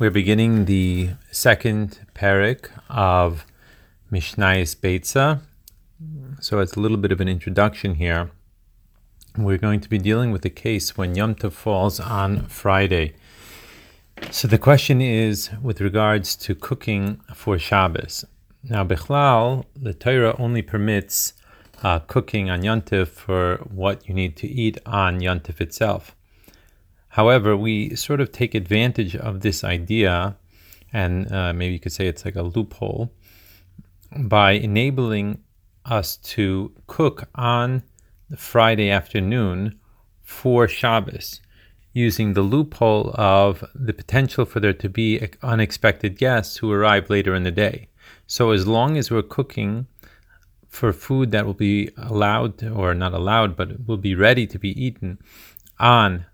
We're beginning the second parak of Mishnayis Beitza. So, it's a little bit of an introduction here. We're going to be dealing with the case when Yom Tov falls on Friday. So, the question is with regards to cooking for Shabbos. Now, Bechlal, the Torah only permits uh, cooking on Yom Tov for what you need to eat on Yom Tov itself. However, we sort of take advantage of this idea, and uh, maybe you could say it's like a loophole, by enabling us to cook on the Friday afternoon for Shabbos, using the loophole of the potential for there to be unexpected guests who arrive later in the day. So, as long as we're cooking for food that will be allowed, or not allowed, but will be ready to be eaten on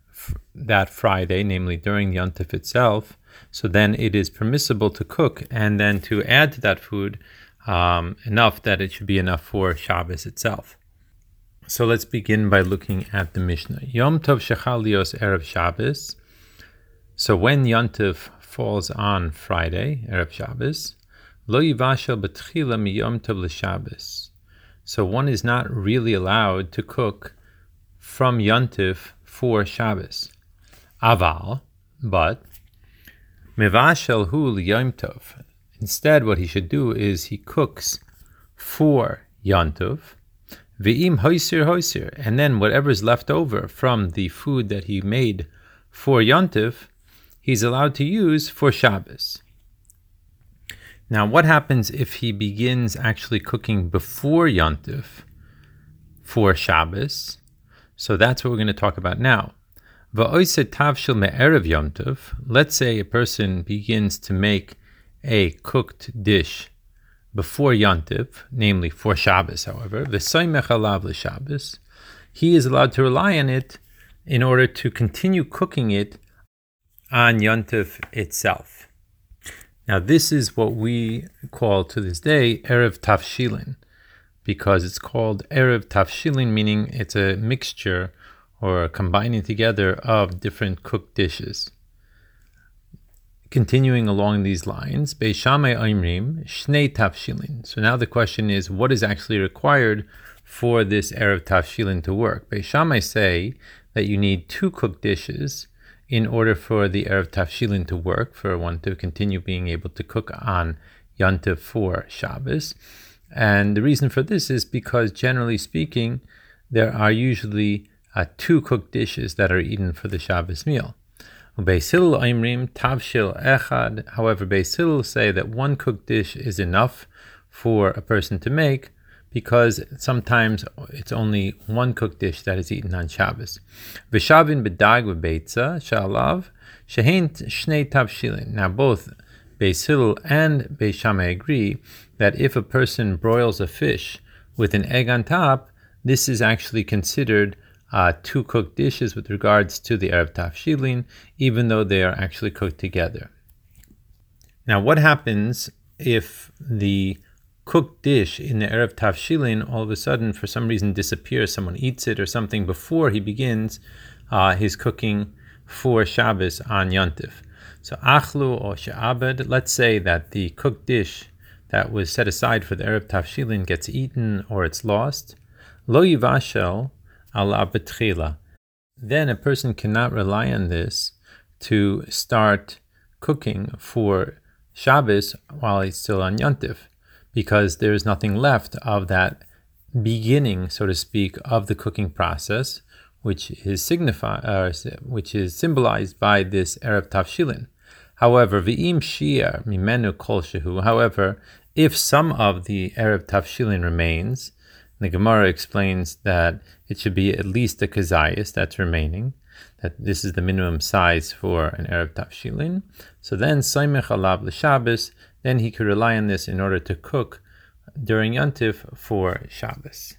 that Friday, namely during the Yontif itself, so then it is permissible to cook and then to add to that food um, enough that it should be enough for Shabbos itself. So let's begin by looking at the Mishnah. Yom Tov Shechalios Erev Shabbos. So when Yontif falls on Friday, Erev Shabbos, Lo Yivashel B'Tchila Miyom Tov Shabbos. So one is not really allowed to cook from Yontif for Shabbos. Aval, but mevashel hu liyom tov. Instead, what he should do is he cooks for yontiv, ve'im hoisir hoisir, and then whatever is left over from the food that he made for yontiv, he's allowed to use for Shabbos. Now, what happens if he begins actually cooking before yontiv for Shabbos? So that's what we're going to talk about now. Let's say a person begins to make a cooked dish before Yontiv, namely for Shabbos, however, he is allowed to rely on it in order to continue cooking it on Yontiv itself. Now, this is what we call to this day Erev Tafshilin because it's called Erev Tafshilin, meaning it's a mixture or a combining together of different cooked dishes. Continuing along these lines, Beis Shammai Aimrim, Shnei Tafshilin. So now the question is, what is actually required for this Erev Tafshilin to work? Beis Shammai say that you need two cooked dishes in order for the Erev Tafshilin to work, for one to continue being able to cook on Yantiv for Shabbos. And the reason for this is because, generally speaking, there are usually uh, two cooked dishes that are eaten for the Shabbos meal. Echad. However, Beis Hillel say that one cooked dish is enough for a person to make because sometimes it's only one cooked dish that is eaten on Shabbos. Shalav shnei. Now both Beis Hillel and Beis Shammai agree that if a person broils a fish with an egg on top, this is actually considered uh, two cooked dishes with regards to the Erev Tafshilin, even though they are actually cooked together. Now, what happens if the cooked dish in the Erev Tafshilin all of a sudden, for some reason, disappears? Someone eats it or something before he begins uh, his cooking for Shabbos on Yontif. So achlu or she'abed, let's say that the cooked dish that was set aside for the Erev Tafshilin gets eaten or it's lost. Lo yivashel ala betchila. Then a person cannot rely on this to start cooking for Shabbos while he's still on Yontif, because there is nothing left of that beginning, so to speak, of the cooking process, which is signified, uh, which is symbolized by this Erev Tafshilin. However, v'im shia mimenu kol shehu. However, if some of the Arab Tafshilin remains, the Gemara explains that it should be at least a kazayas that's remaining, that this is the minimum size for an Arab Tafshilin. So then, Saimech Alav l'Shabbos, then he could rely on this in order to cook during Yantif for Shabbos.